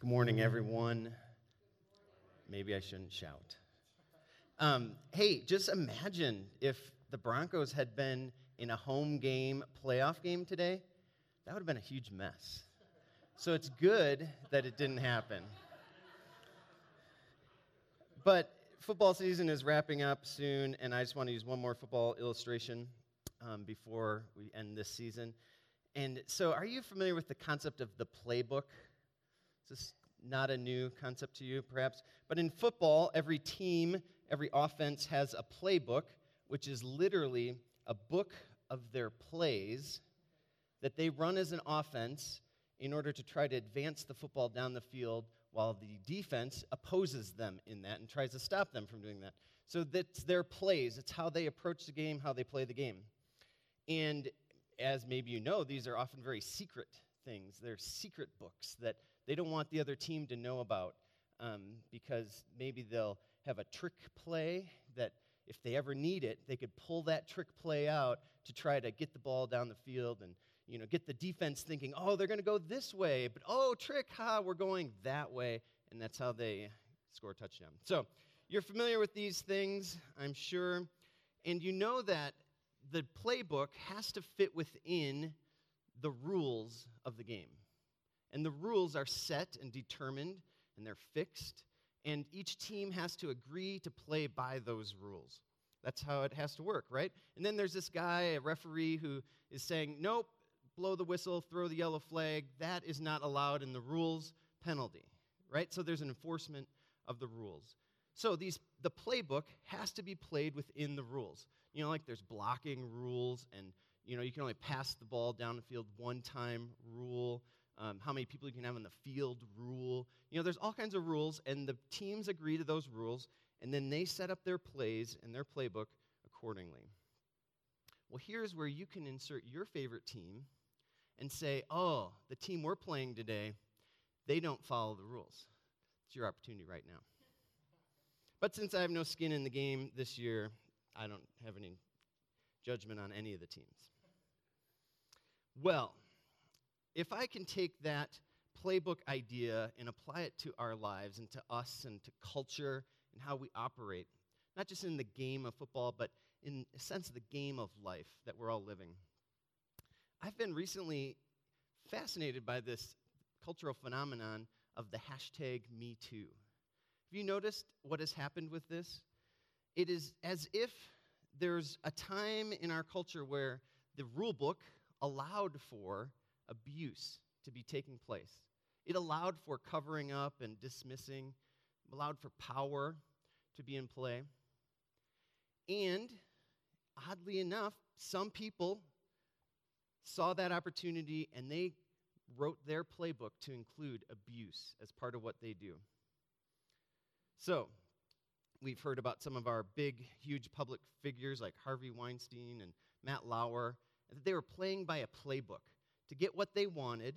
Good morning, everyone. Maybe I shouldn't shout. Um, hey, just imagine if the Broncos had been in a home game playoff game today. That would have been a huge mess. So it's good that it didn't happen. But football season is wrapping up soon, and I just want to use one more football illustration um, before we end this season. And so, are you familiar with the concept of the playbook? Is this not a new concept to you, perhaps? But in football, every team, every offense has a playbook, which is literally a book of their plays that they run as an offense in order to try to advance the football down the field while the defense opposes them in that and tries to stop them from doing that. So that's their plays. It's how they approach the game, how they play the game. And as maybe you know, these are often very secret things. They're secret books that they don't want the other team to know about um, because maybe they'll have a trick play that if they ever need it, they could pull that trick play out to try to get the ball down the field and you know get the defense thinking, oh, they're going to go this way, but oh, trick, ha, we're going that way, and that's how they score a touchdown. So you're familiar with these things, I'm sure, and you know that the playbook has to fit within the rules of the game. And the rules are set and determined, and they're fixed. And each team has to agree to play by those rules. That's how it has to work, right? And then there's this guy, a referee, who is saying, nope, blow the whistle, throw the yellow flag. That is not allowed in the rules, penalty, right? So there's an enforcement of the rules. So these, the playbook has to be played within the rules. You know, like there's blocking rules, and you know you can only pass the ball down the field one time rule um, how many people you can have on the field rule. You know, there's all kinds of rules, and the teams agree to those rules, and then they set up their plays and their playbook accordingly. Well, here's where you can insert your favorite team and say, oh, the team we're playing today, they don't follow the rules. It's your opportunity right now. But since I have no skin in the game this year, I don't have any judgment on any of the teams. Well, if I can take that playbook idea and apply it to our lives and to us and to culture and how we operate, not just in the game of football, but in a sense the game of life that we're all living. I've been recently fascinated by this cultural phenomenon of the hashtag MeToo. Have you noticed what has happened with this? It is as if there's a time in our culture where the rule book allowed for abuse to be taking place. It allowed for covering up and dismissing, allowed for power to be in play. And oddly enough, some people saw that opportunity and they wrote their playbook to include abuse as part of what they do. So, we've heard about some of our big, huge public figures like Harvey Weinstein and Matt Lauer, that they were playing by a playbook to get what they wanted,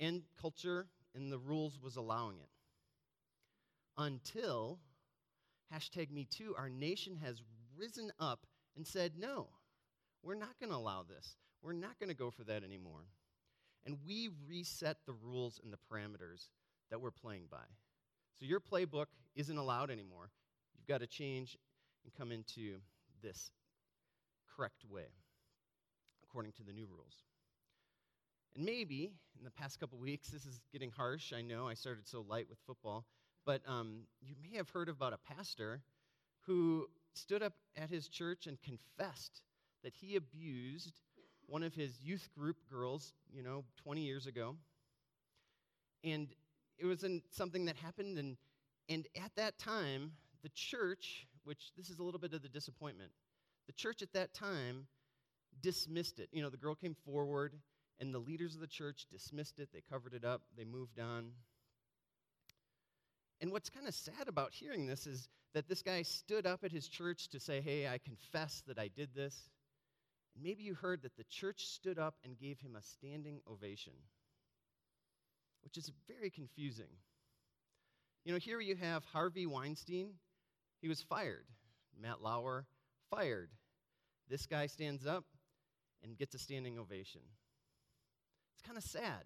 and culture and the rules was allowing it. Until hashtag Me Too, our nation has risen up and said, no, we're not going to allow this. We're not going to go for that anymore. And we reset the rules and the parameters that we're playing by. So your playbook isn't allowed anymore. You've got to change and come into this correct way according to the new rules. And maybe in the past couple weeks, this is getting harsh. I know I started so light with football, but um, you may have heard about a pastor who stood up at his church and confessed that he abused one of his youth group girls, you know, 20 years ago. And it was in something that happened, and, and at that time, the church, which this is a little bit of the disappointment, the church at that time dismissed it. You know, the girl came forward and the leaders of the church dismissed it, they covered it up, they moved on. And what's kind of sad about hearing this is that this guy stood up at his church to say, Hey, I confess that I did this. And maybe you heard that the church stood up and gave him a standing ovation, which is very confusing. You know, here you have Harvey Weinstein, he was fired. Matt Lauer, fired. This guy stands up and gets a standing ovation kind of sad.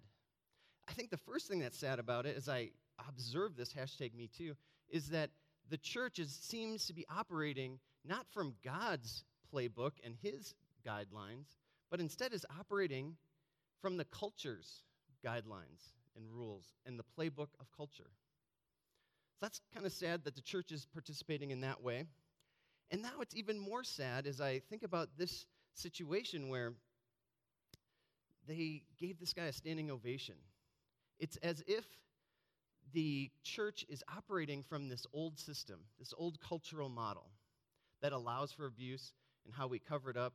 I think the first thing that's sad about it, as I observe this hashtag me too, is that the church is, seems to be operating not from God's playbook and his guidelines, but instead is operating from the culture's guidelines and rules and the playbook of culture. So that's kind of sad that the church is participating in that way. And now it's even more sad as I think about this situation where they gave this guy a standing ovation. It's as if the church is operating from this old system, this old cultural model that allows for abuse and how we cover it up.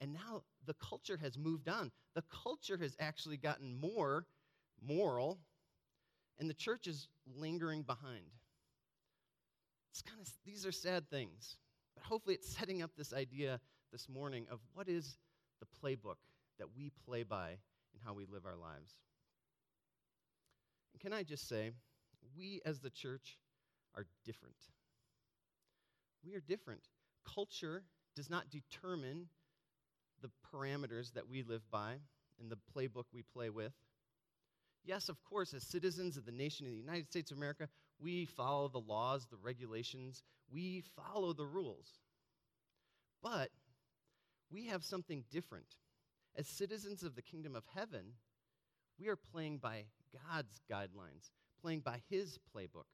And now the culture has moved on. The culture has actually gotten more moral, and the church is lingering behind. It's kind of these are sad things, but hopefully it's setting up this idea this morning of what is the playbook that we play by in how we live our lives. And can I just say, we as the church are different. We are different. Culture does not determine the parameters that we live by and the playbook we play with. Yes, of course, as citizens of the nation of the United States of America, we follow the laws, the regulations, we follow the rules. But we have something different. As citizens of the kingdom of heaven, we are playing by God's guidelines, playing by His playbook.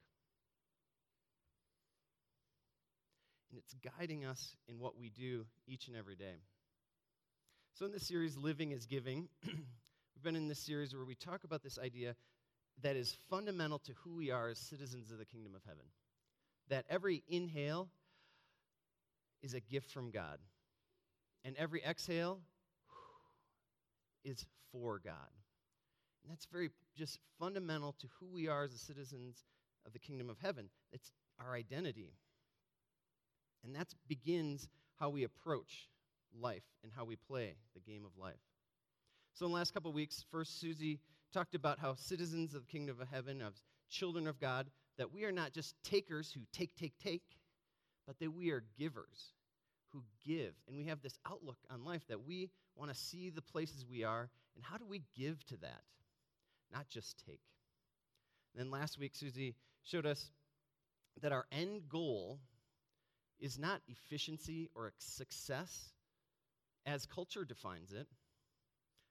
And it's guiding us in what we do each and every day. So, in this series, Living is Giving, we've been in this series where we talk about this idea that is fundamental to who we are as citizens of the kingdom of heaven. That every inhale is a gift from God, and every exhale is for God. And that's very just fundamental to who we are as the citizens of the kingdom of heaven. It's our identity. And that begins how we approach life and how we play the game of life. So, in the last couple weeks, first, Susie talked about how citizens of the kingdom of heaven, of children of God, that we are not just takers who take, take, take, but that we are givers who give. And we have this outlook on life that we want to see the places we are, and how do we give to that? Not just take. And then last week, Susie showed us that our end goal is not efficiency or success as culture defines it,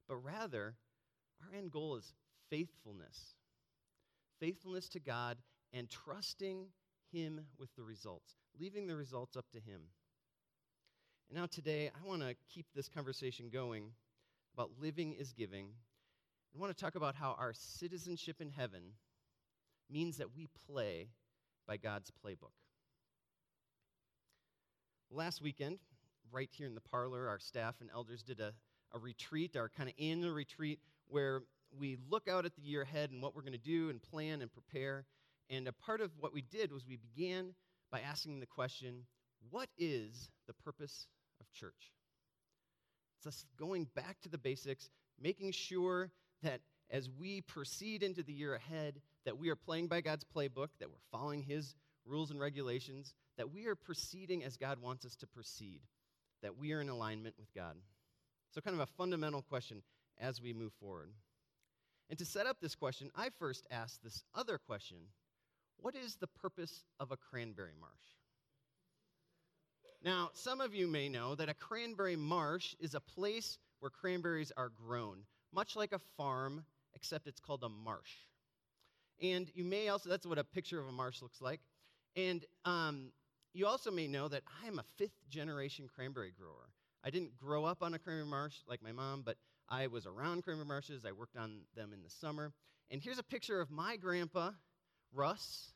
but rather our end goal is faithfulness. Faithfulness to God and trusting Him with the results, leaving the results up to Him. And now, today, I want to keep this conversation going about living is giving. I want to talk about how our citizenship in heaven means that we play by God's playbook. Last weekend, right here in the parlor, our staff and elders did a, a retreat, our kind of annual retreat, where we look out at the year ahead and what we're going to do and plan and prepare. And a part of what we did was we began by asking the question what is the purpose of church? It's us going back to the basics, making sure that as we proceed into the year ahead, that we are playing by God's playbook, that we're following His rules and regulations, that we are proceeding as God wants us to proceed, that we are in alignment with God. So, kind of a fundamental question as we move forward. And to set up this question, I first asked this other question What is the purpose of a cranberry marsh? Now, some of you may know that a cranberry marsh is a place where cranberries are grown, much like a farm, except it's called a marsh. And you may also, that's what a picture of a marsh looks like. And um, you also may know that I am a fifth generation cranberry grower. I didn't grow up on a cranberry marsh like my mom, but I was around cranberry marshes. I worked on them in the summer. And here's a picture of my grandpa, Russ,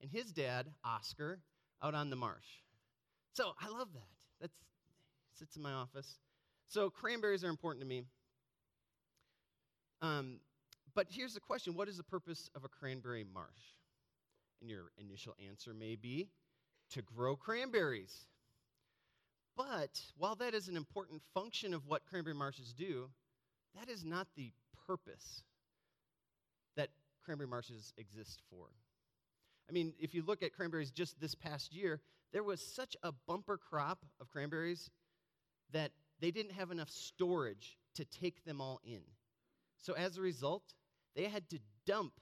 and his dad, Oscar, out on the marsh. So I love that. That sits in my office. So cranberries are important to me. Um, but here's the question What is the purpose of a cranberry marsh? And your initial answer may be to grow cranberries. But while that is an important function of what cranberry marshes do, that is not the purpose that cranberry marshes exist for. I mean, if you look at cranberries just this past year, there was such a bumper crop of cranberries that they didn't have enough storage to take them all in. So as a result, they had to dump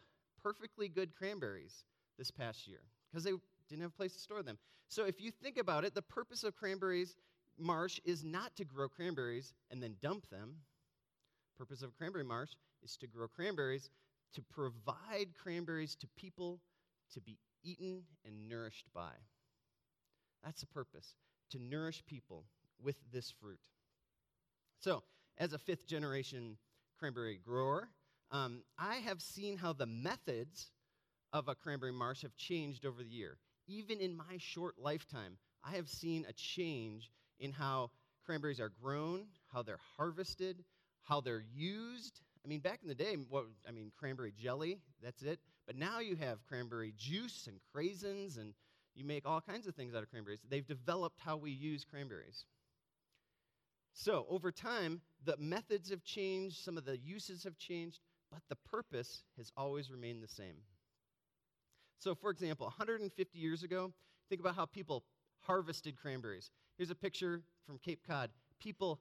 perfectly good cranberries this past year because they didn't have a place to store them. So if you think about it, the purpose of cranberries marsh is not to grow cranberries and then dump them. Purpose of cranberry marsh is to grow cranberries to provide cranberries to people to be eaten and nourished by. That's the purpose, to nourish people with this fruit. So, as a fifth generation cranberry grower, um, I have seen how the methods of a cranberry marsh have changed over the year. Even in my short lifetime, I have seen a change in how cranberries are grown, how they're harvested, how they're used. I mean, back in the day, what I mean, cranberry jelly, that's it. But now you have cranberry juice and craisins, and you make all kinds of things out of cranberries. They've developed how we use cranberries. So, over time, the methods have changed, some of the uses have changed, but the purpose has always remained the same. So, for example, 150 years ago, think about how people harvested cranberries. Here's a picture from Cape Cod. People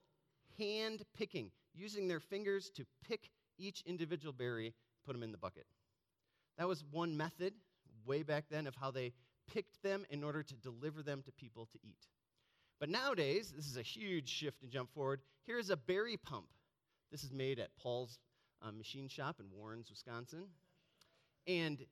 hand picking, using their fingers to pick each individual berry, put them in the bucket. That was one method way back then of how they picked them in order to deliver them to people to eat. But nowadays, this is a huge shift and jump forward. Here's a berry pump. This is made at Paul's uh, machine shop in Warrens, Wisconsin. And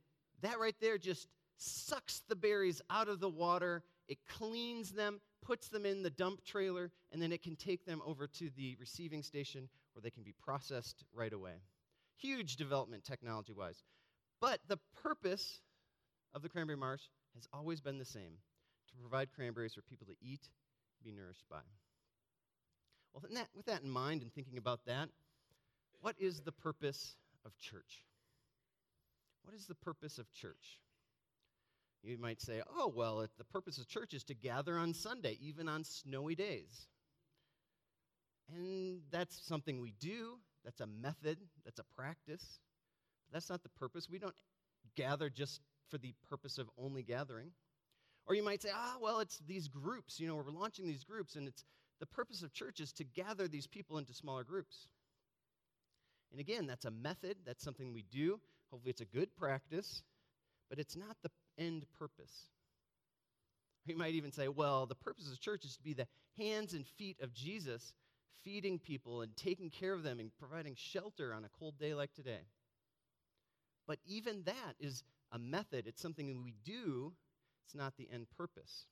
that right there just sucks the berries out of the water. It cleans them, puts them in the dump trailer, and then it can take them over to the receiving station where they can be processed right away. Huge development technology wise. But the purpose of the cranberry marsh has always been the same to provide cranberries for people to eat, be nourished by. Well, that, with that in mind and thinking about that, what is the purpose of church? What is the purpose of church? You might say, oh, well, it, the purpose of church is to gather on Sunday, even on snowy days. And that's something we do, that's a method, that's a practice. But that's not the purpose. We don't gather just for the purpose of only gathering. Or you might say, ah, well, it's these groups. You know, we're launching these groups, and it's the purpose of church is to gather these people into smaller groups. And again, that's a method, that's something we do. Hopefully, it's a good practice, but it's not the end purpose. You might even say, well, the purpose of church is to be the hands and feet of Jesus, feeding people and taking care of them and providing shelter on a cold day like today. But even that is a method, it's something that we do, it's not the end purpose.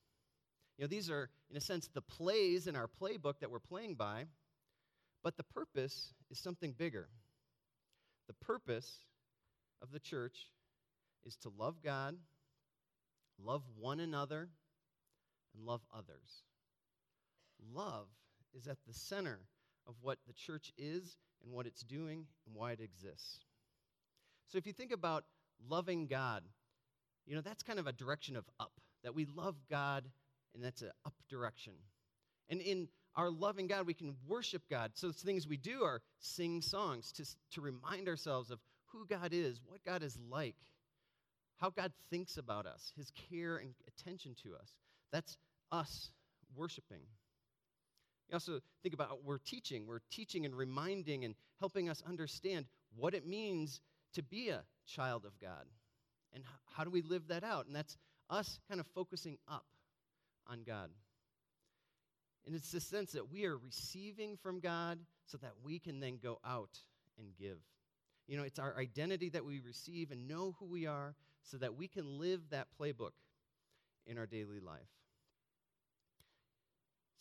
You know, these are, in a sense, the plays in our playbook that we're playing by, but the purpose is something bigger. The purpose of the church is to love God, love one another, and love others. Love is at the center of what the church is and what it's doing and why it exists. So if you think about loving God, you know, that's kind of a direction of up, that we love God, and that's an up direction. And in our loving God, we can worship God. So the things we do are sing songs to, to remind ourselves of who God is, what God is like, how God thinks about us, his care and attention to us. That's us worshiping. You also think about we're teaching. We're teaching and reminding and helping us understand what it means to be a child of God. And how do we live that out? And that's us kind of focusing up on God. And it's the sense that we are receiving from God so that we can then go out and give. You know, it's our identity that we receive and know who we are so that we can live that playbook in our daily life.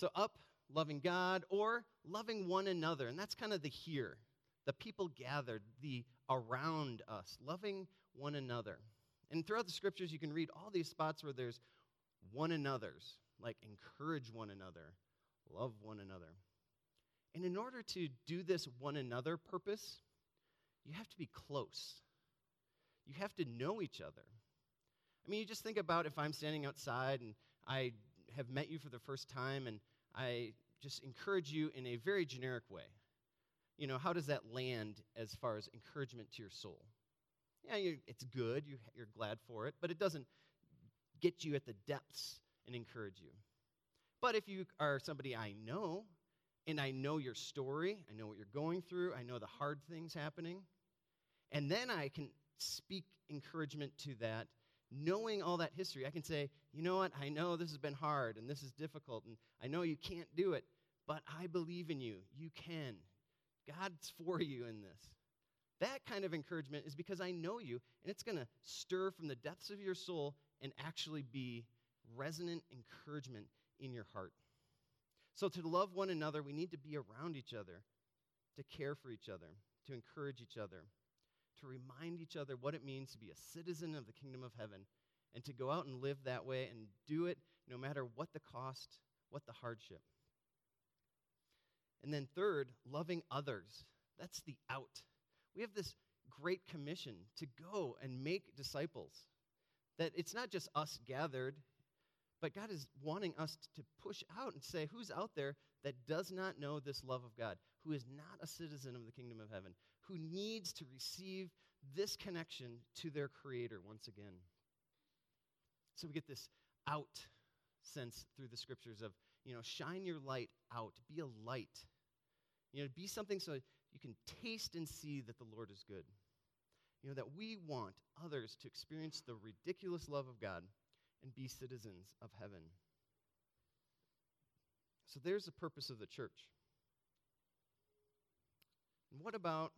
So, up, loving God, or loving one another. And that's kind of the here the people gathered, the around us, loving one another. And throughout the scriptures, you can read all these spots where there's one another's, like encourage one another, love one another. And in order to do this one another purpose, you have to be close. You have to know each other. I mean, you just think about if I'm standing outside and I have met you for the first time and I just encourage you in a very generic way you know, how does that land as far as encouragement to your soul? Yeah, you, it's good, you, you're glad for it, but it doesn't get you at the depths and encourage you. But if you are somebody I know and I know your story. I know what you're going through. I know the hard things happening. And then I can speak encouragement to that, knowing all that history. I can say, you know what? I know this has been hard and this is difficult, and I know you can't do it, but I believe in you. You can. God's for you in this. That kind of encouragement is because I know you, and it's going to stir from the depths of your soul and actually be resonant encouragement in your heart. So, to love one another, we need to be around each other, to care for each other, to encourage each other, to remind each other what it means to be a citizen of the kingdom of heaven, and to go out and live that way and do it no matter what the cost, what the hardship. And then, third, loving others. That's the out. We have this great commission to go and make disciples. That it's not just us gathered but God is wanting us to push out and say, who's out there that does not know this love of God, who is not a citizen of the kingdom of heaven, who needs to receive this connection to their Creator once again? So we get this out sense through the scriptures of, you know, shine your light out, be a light. You know, be something so you can taste and see that the Lord is good. You know, that we want others to experience the ridiculous love of God and be citizens of heaven. So there's the purpose of the church. And what about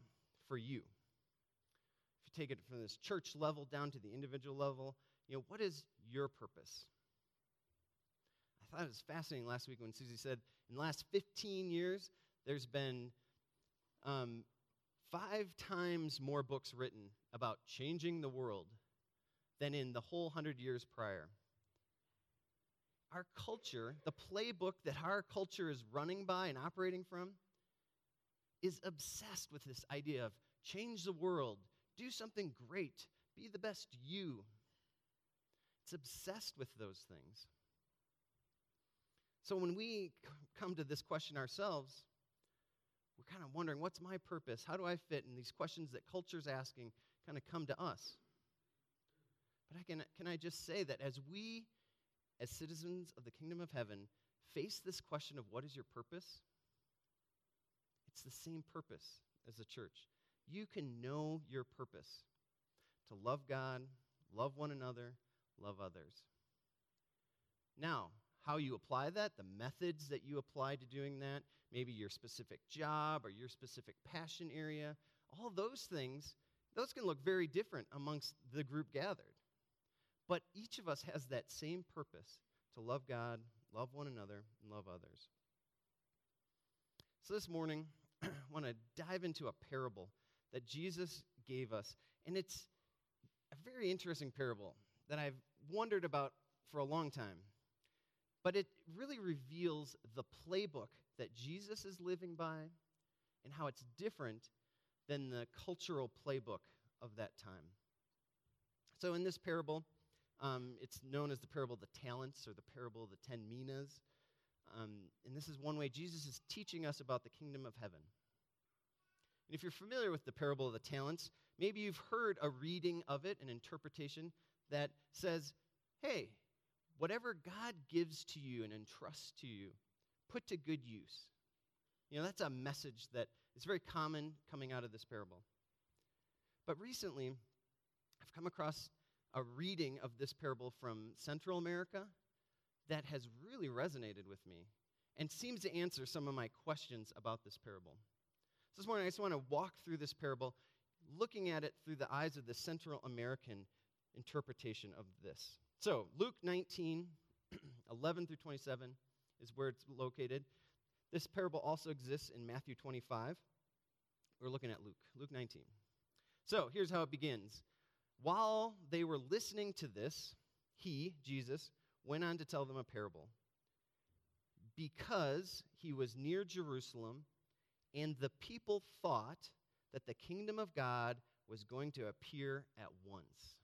for you? If you take it from this church level down to the individual level, you know, what is your purpose? I thought it was fascinating last week when Susie said in the last 15 years, there's been um, five times more books written about changing the world than in the whole hundred years prior. Our culture, the playbook that our culture is running by and operating from, is obsessed with this idea of change the world, do something great, be the best you. It's obsessed with those things. So when we come to this question ourselves, we're kind of wondering what's my purpose? How do I fit? And these questions that culture's asking kind of come to us. But I can, can I just say that as we, as citizens of the kingdom of heaven, face this question of what is your purpose, it's the same purpose as the church. You can know your purpose to love God, love one another, love others. Now, how you apply that, the methods that you apply to doing that, maybe your specific job or your specific passion area, all those things, those can look very different amongst the group gathered. But each of us has that same purpose to love God, love one another, and love others. So this morning, I want to dive into a parable that Jesus gave us. And it's a very interesting parable that I've wondered about for a long time. But it really reveals the playbook that Jesus is living by and how it's different than the cultural playbook of that time. So, in this parable, um, it's known as the parable of the talents or the parable of the ten minas. Um, and this is one way Jesus is teaching us about the kingdom of heaven. And if you're familiar with the parable of the talents, maybe you've heard a reading of it, an interpretation that says, hey, whatever God gives to you and entrusts to you, put to good use. You know, that's a message that is very common coming out of this parable. But recently, I've come across a reading of this parable from Central America that has really resonated with me and seems to answer some of my questions about this parable. So this morning, I just want to walk through this parable, looking at it through the eyes of the Central American interpretation of this. So, Luke 19, 11 through 27 is where it's located. This parable also exists in Matthew 25. We're looking at Luke, Luke 19. So, here's how it begins. While they were listening to this, he, Jesus, went on to tell them a parable. Because he was near Jerusalem, and the people thought that the kingdom of God was going to appear at once.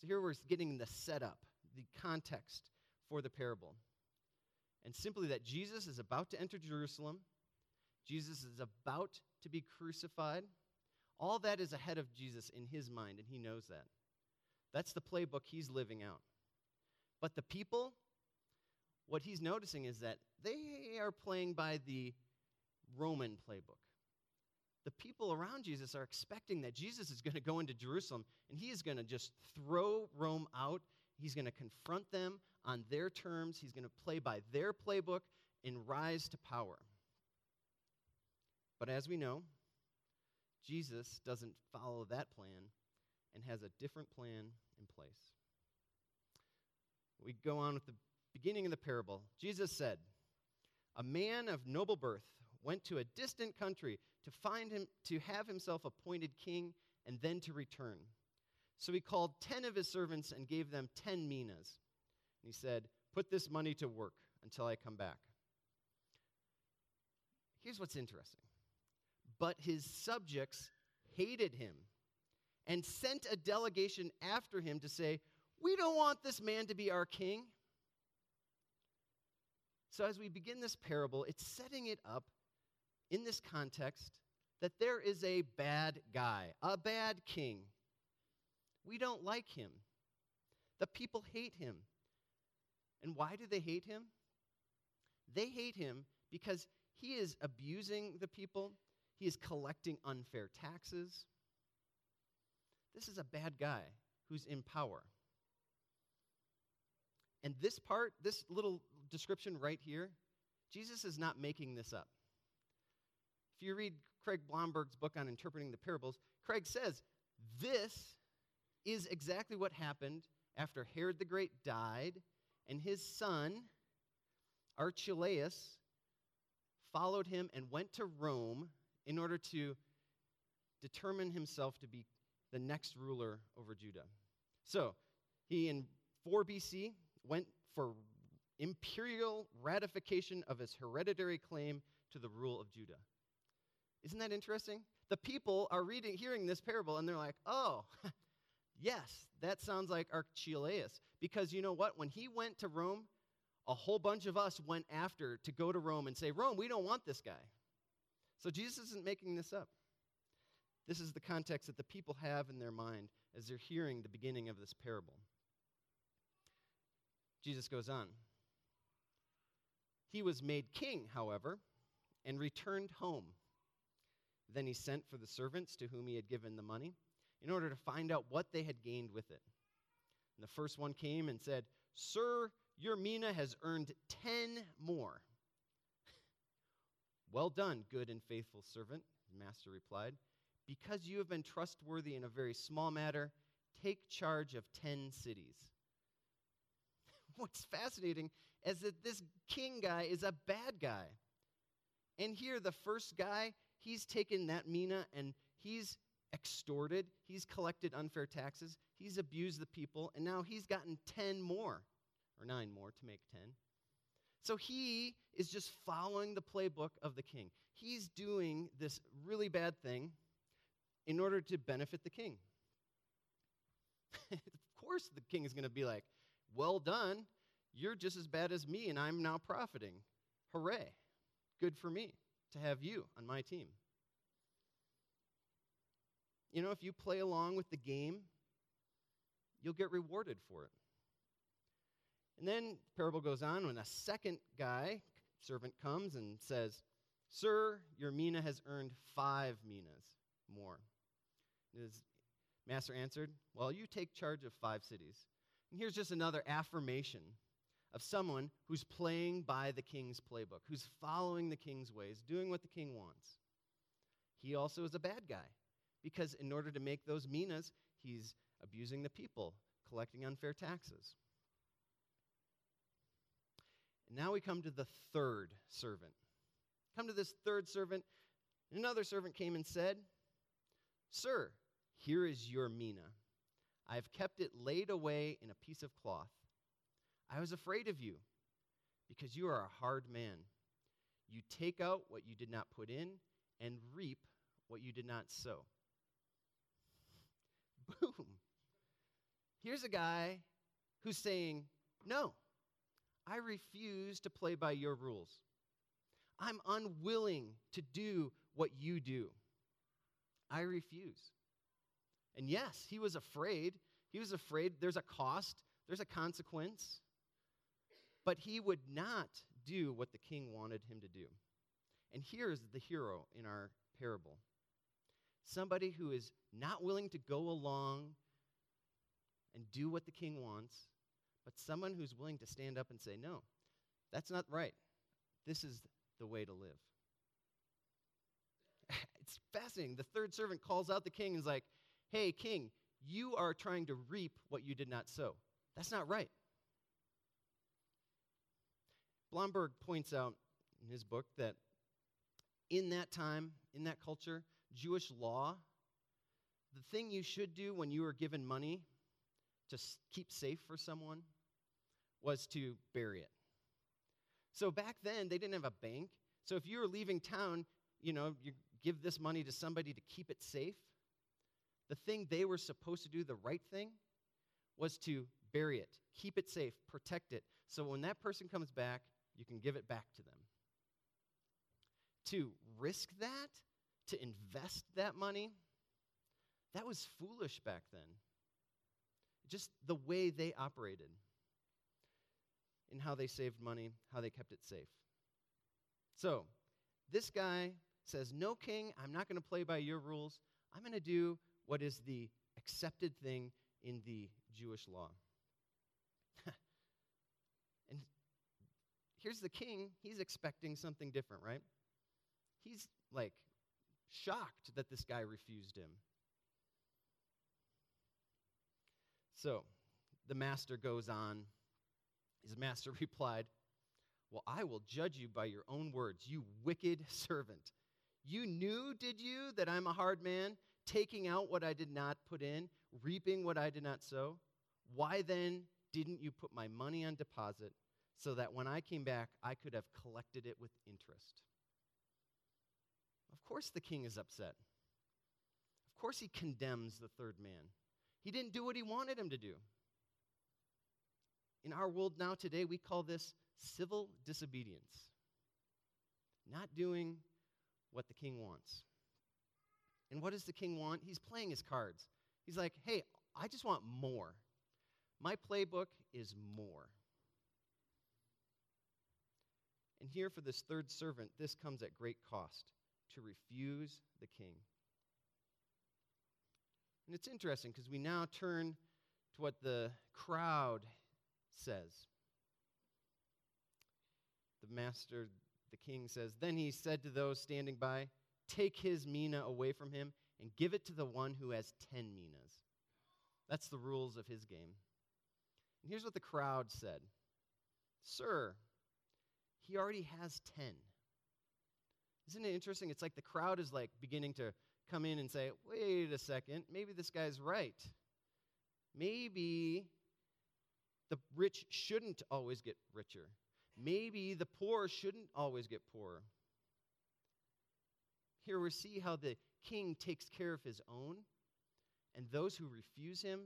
So here we're getting the setup, the context for the parable. And simply that Jesus is about to enter Jerusalem, Jesus is about to be crucified, all that is ahead of Jesus in his mind, and he knows that. That's the playbook he's living out. But the people what he's noticing is that they are playing by the Roman playbook. The people around Jesus are expecting that Jesus is going to go into Jerusalem and he is going to just throw Rome out. He's going to confront them on their terms. He's going to play by their playbook and rise to power. But as we know, Jesus doesn't follow that plan and has a different plan in place. We go on with the beginning of the parable. Jesus said, A man of noble birth went to a distant country to find him to have himself appointed king and then to return. So he called 10 of his servants and gave them 10 minas. And he said, "Put this money to work until I come back." Here's what's interesting. But his subjects hated him and sent a delegation after him to say, We don't want this man to be our king. So, as we begin this parable, it's setting it up in this context that there is a bad guy, a bad king. We don't like him. The people hate him. And why do they hate him? They hate him because he is abusing the people, he is collecting unfair taxes. This is a bad guy who's in power. And this part, this little description right here, Jesus is not making this up. If you read Craig Blomberg's book on interpreting the parables, Craig says this is exactly what happened after Herod the Great died and his son, Archelaus, followed him and went to Rome in order to determine himself to be the next ruler over Judah. So, he in 4 BC went for imperial ratification of his hereditary claim to the rule of Judah. Isn't that interesting? The people are reading, hearing this parable, and they're like, oh, yes, that sounds like Archelaus. Because you know what? When he went to Rome, a whole bunch of us went after to go to Rome and say, Rome, we don't want this guy. So Jesus isn't making this up. This is the context that the people have in their mind as they're hearing the beginning of this parable. Jesus goes on. He was made king, however, and returned home. Then he sent for the servants to whom he had given the money in order to find out what they had gained with it. And the first one came and said, Sir, your mina has earned ten more. well done, good and faithful servant, his master replied. Because you have been trustworthy in a very small matter, take charge of ten cities. What's fascinating is that this king guy is a bad guy. And here, the first guy, he's taken that mina and he's extorted, he's collected unfair taxes, he's abused the people, and now he's gotten 10 more, or nine more to make 10. So he is just following the playbook of the king. He's doing this really bad thing in order to benefit the king. of course, the king is going to be like, Well done. You're just as bad as me, and I'm now profiting. Hooray. Good for me to have you on my team. You know, if you play along with the game, you'll get rewarded for it. And then the parable goes on when a second guy, servant, comes and says, Sir, your mina has earned five minas more. His master answered, Well, you take charge of five cities. And here's just another affirmation of someone who's playing by the king's playbook, who's following the king's ways, doing what the king wants. He also is a bad guy because in order to make those minas, he's abusing the people, collecting unfair taxes. And now we come to the third servant. Come to this third servant. Another servant came and said, Sir, here is your mina. I have kept it laid away in a piece of cloth. I was afraid of you because you are a hard man. You take out what you did not put in and reap what you did not sow. Boom. Here's a guy who's saying, No, I refuse to play by your rules. I'm unwilling to do what you do. I refuse. And yes, he was afraid. He was afraid there's a cost, there's a consequence. But he would not do what the king wanted him to do. And here's the hero in our parable somebody who is not willing to go along and do what the king wants, but someone who's willing to stand up and say, No, that's not right. This is the way to live. It's fascinating. The third servant calls out the king and is like, Hey, king, you are trying to reap what you did not sow. That's not right. Blomberg points out in his book that in that time, in that culture, Jewish law, the thing you should do when you were given money to keep safe for someone was to bury it. So back then, they didn't have a bank. So if you were leaving town, you know, you give this money to somebody to keep it safe. The thing they were supposed to do, the right thing, was to bury it, keep it safe, protect it. So when that person comes back, you can give it back to them. To risk that, to invest that money, that was foolish back then. Just the way they operated, in how they saved money, how they kept it safe. So, this guy says, No, king, I'm not going to play by your rules. I'm going to do what is the accepted thing in the Jewish law. here's the king, he's expecting something different, right? He's like shocked that this guy refused him. So the master goes on. His master replied, Well, I will judge you by your own words, you wicked servant. You knew, did you, that I'm a hard man, taking out what I did not put in, reaping what I did not sow? Why then didn't you put my money on deposit so that when I came back, I could have collected it with interest? Of course, the king is upset. Of course, he condemns the third man. He didn't do what he wanted him to do. In our world now, today, we call this civil disobedience. Not doing what the king wants. And what does the king want? He's playing his cards. He's like, hey, I just want more. My playbook is more. And here for this third servant, this comes at great cost to refuse the king. And it's interesting because we now turn to what the crowd says. The master, the king says, Then he said to those standing by, Take his mina away from him and give it to the one who has ten minas. That's the rules of his game. And here's what the crowd said Sir, he already has ten. Isn't it interesting? It's like the crowd is like beginning to come in and say, wait a second, maybe this guy's right. Maybe the rich shouldn't always get richer. Maybe the poor shouldn't always get poorer. Here we see how the king takes care of his own, and those who refuse him,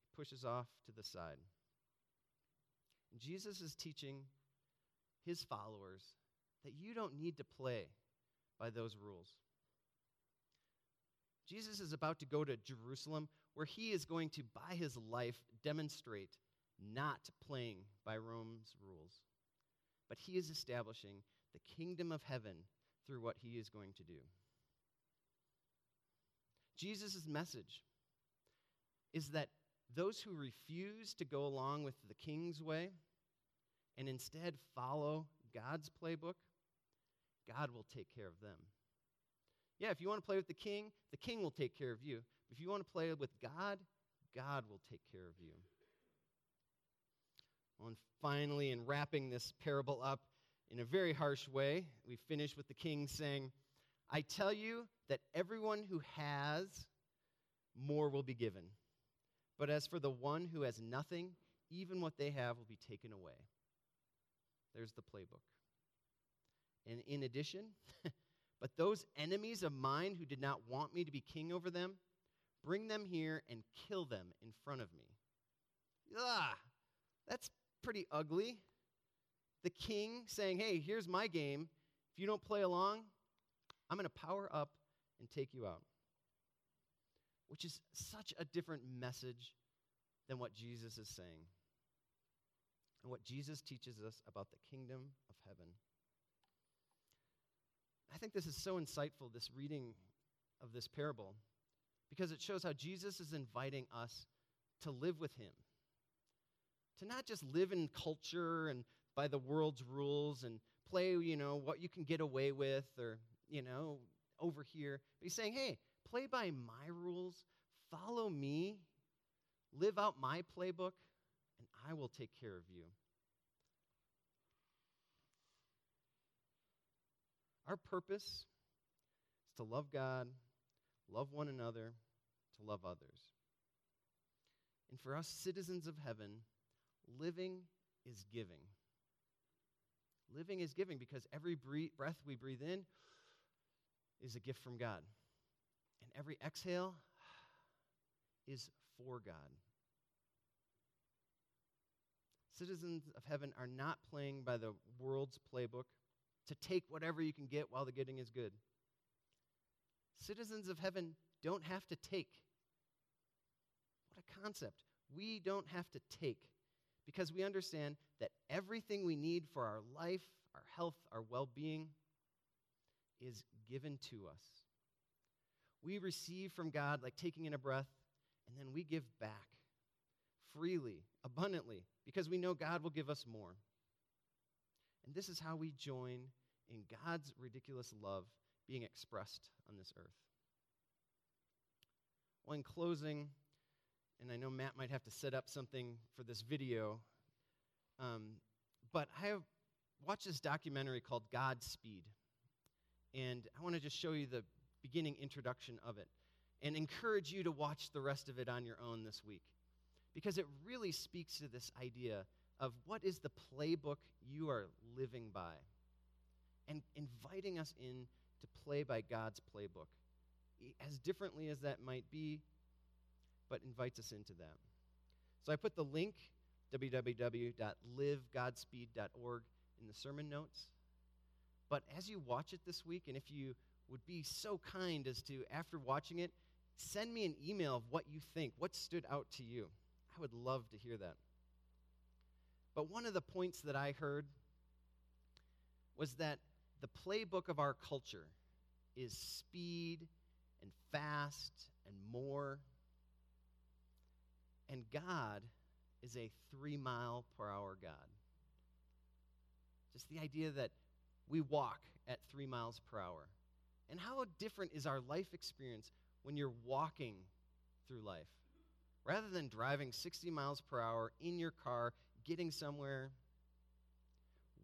he pushes off to the side. Jesus is teaching his followers that you don't need to play by those rules. Jesus is about to go to Jerusalem where he is going to, by his life, demonstrate not playing by Rome's rules, but he is establishing the kingdom of heaven through what he is going to do. Jesus' message is that those who refuse to go along with the king's way and instead follow God's playbook, God will take care of them. Yeah, if you want to play with the king, the king will take care of you. If you want to play with God, God will take care of you. Well, and finally, in wrapping this parable up in a very harsh way, we finish with the king saying, I tell you that everyone who has, more will be given. But as for the one who has nothing, even what they have will be taken away. There's the playbook. And in addition, But those enemies of mine who did not want me to be king over them, bring them here and kill them in front of me. Ah, that's pretty ugly. The king saying, hey, here's my game. If you don't play along, I'm going to power up and take you out. Which is such a different message than what Jesus is saying. And what Jesus teaches us about the kingdom of heaven. I think this is so insightful, this reading of this parable, because it shows how Jesus is inviting us to live with him. To not just live in culture and by the world's rules and play, you know, what you can get away with or, you know, over here. But he's saying, hey, play by my rules, follow me, live out my playbook, I will take care of you. Our purpose is to love God, love one another, to love others. And for us, citizens of heaven, living is giving. Living is giving because every breath we breathe in is a gift from God. And every exhale is for God. Citizens of heaven are not playing by the world's playbook to take whatever you can get while the getting is good. Citizens of heaven don't have to take. What a concept. We don't have to take because we understand that everything we need for our life, our health, our well being is given to us. We receive from God like taking in a breath, and then we give back freely, abundantly, because we know God will give us more. And this is how we join in God's ridiculous love being expressed on this earth. Well, in closing, and I know Matt might have to set up something for this video, um, but I have watched this documentary called Godspeed. And I want to just show you the beginning introduction of it and encourage you to watch the rest of it on your own this week because it really speaks to this idea of what is the playbook you are living by and inviting us in to play by God's playbook, as differently as that might be, but invites us into that. So I put the link, www.livegodspeed.org, in the sermon notes. But as you watch it this week, and if you would be so kind as to, after watching it, send me an email of what you think, what stood out to you. I would love to hear that. But one of the points that I heard was that the playbook of our culture is speed and fast and more. And God is a three mile per hour God. Just the idea that we walk at three miles per hour. And how different is our life experience when you're walking through life? Rather than driving 60 miles per hour in your car, getting somewhere,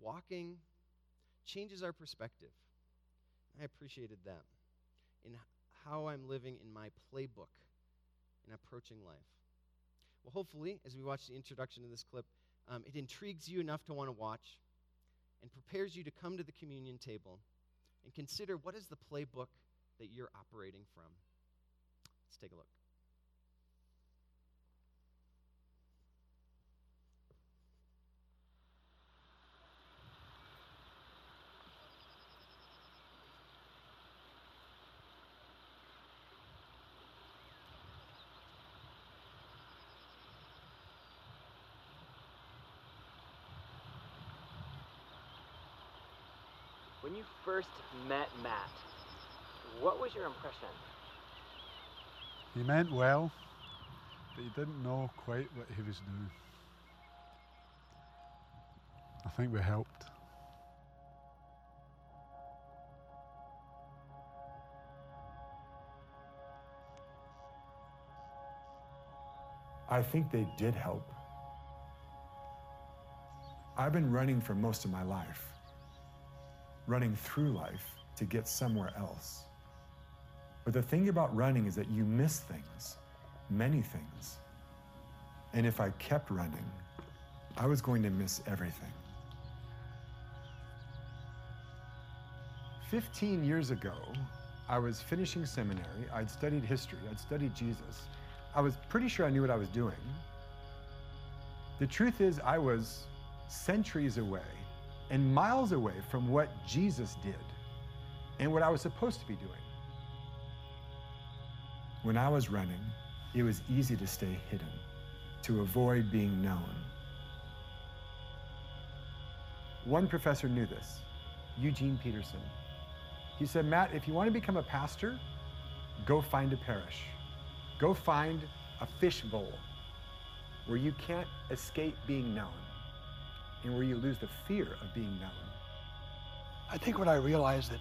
walking changes our perspective. I appreciated that in how I'm living in my playbook in approaching life. Well, hopefully, as we watch the introduction to this clip, um, it intrigues you enough to want to watch and prepares you to come to the communion table and consider what is the playbook that you're operating from. Let's take a look. When you first met Matt, what was your impression? He meant well, but he didn't know quite what he was doing. I think we helped. I think they did help. I've been running for most of my life running through life to get somewhere else. But the thing about running is that you miss things, many things. And if I kept running, I was going to miss everything. 15 years ago, I was finishing seminary. I'd studied history, I'd studied Jesus. I was pretty sure I knew what I was doing. The truth is, I was centuries away and miles away from what Jesus did and what I was supposed to be doing. When I was running, it was easy to stay hidden, to avoid being known. One professor knew this, Eugene Peterson. He said, Matt, if you want to become a pastor, go find a parish. Go find a fishbowl where you can't escape being known and where you lose the fear of being known. I think what I realized that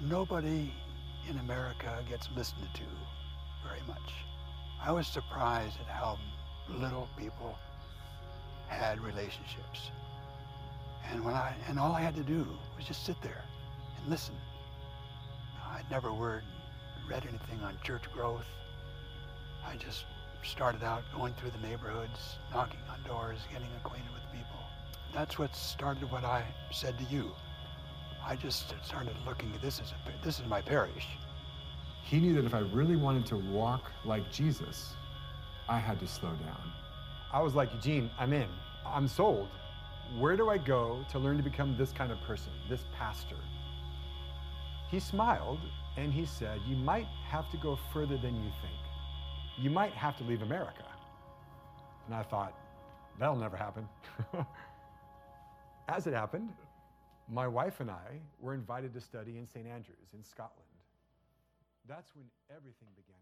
nobody in America gets listened to very much. I was surprised at how little people had relationships. And when I and all I had to do was just sit there and listen. I'd never word read anything on church growth. I just started out going through the neighborhoods, knocking on doors, getting acquainted with people. That's what started what I said to you. I just started looking at this as a, this is my parish. He knew that if I really wanted to walk like Jesus, I had to slow down. I was like, Eugene, I'm in. I'm sold. Where do I go to learn to become this kind of person, this pastor? He smiled and he said, You might have to go further than you think. You might have to leave America. And I thought, That'll never happen. As it happened, my wife and I were invited to study in St. Andrews in Scotland. That's when everything began.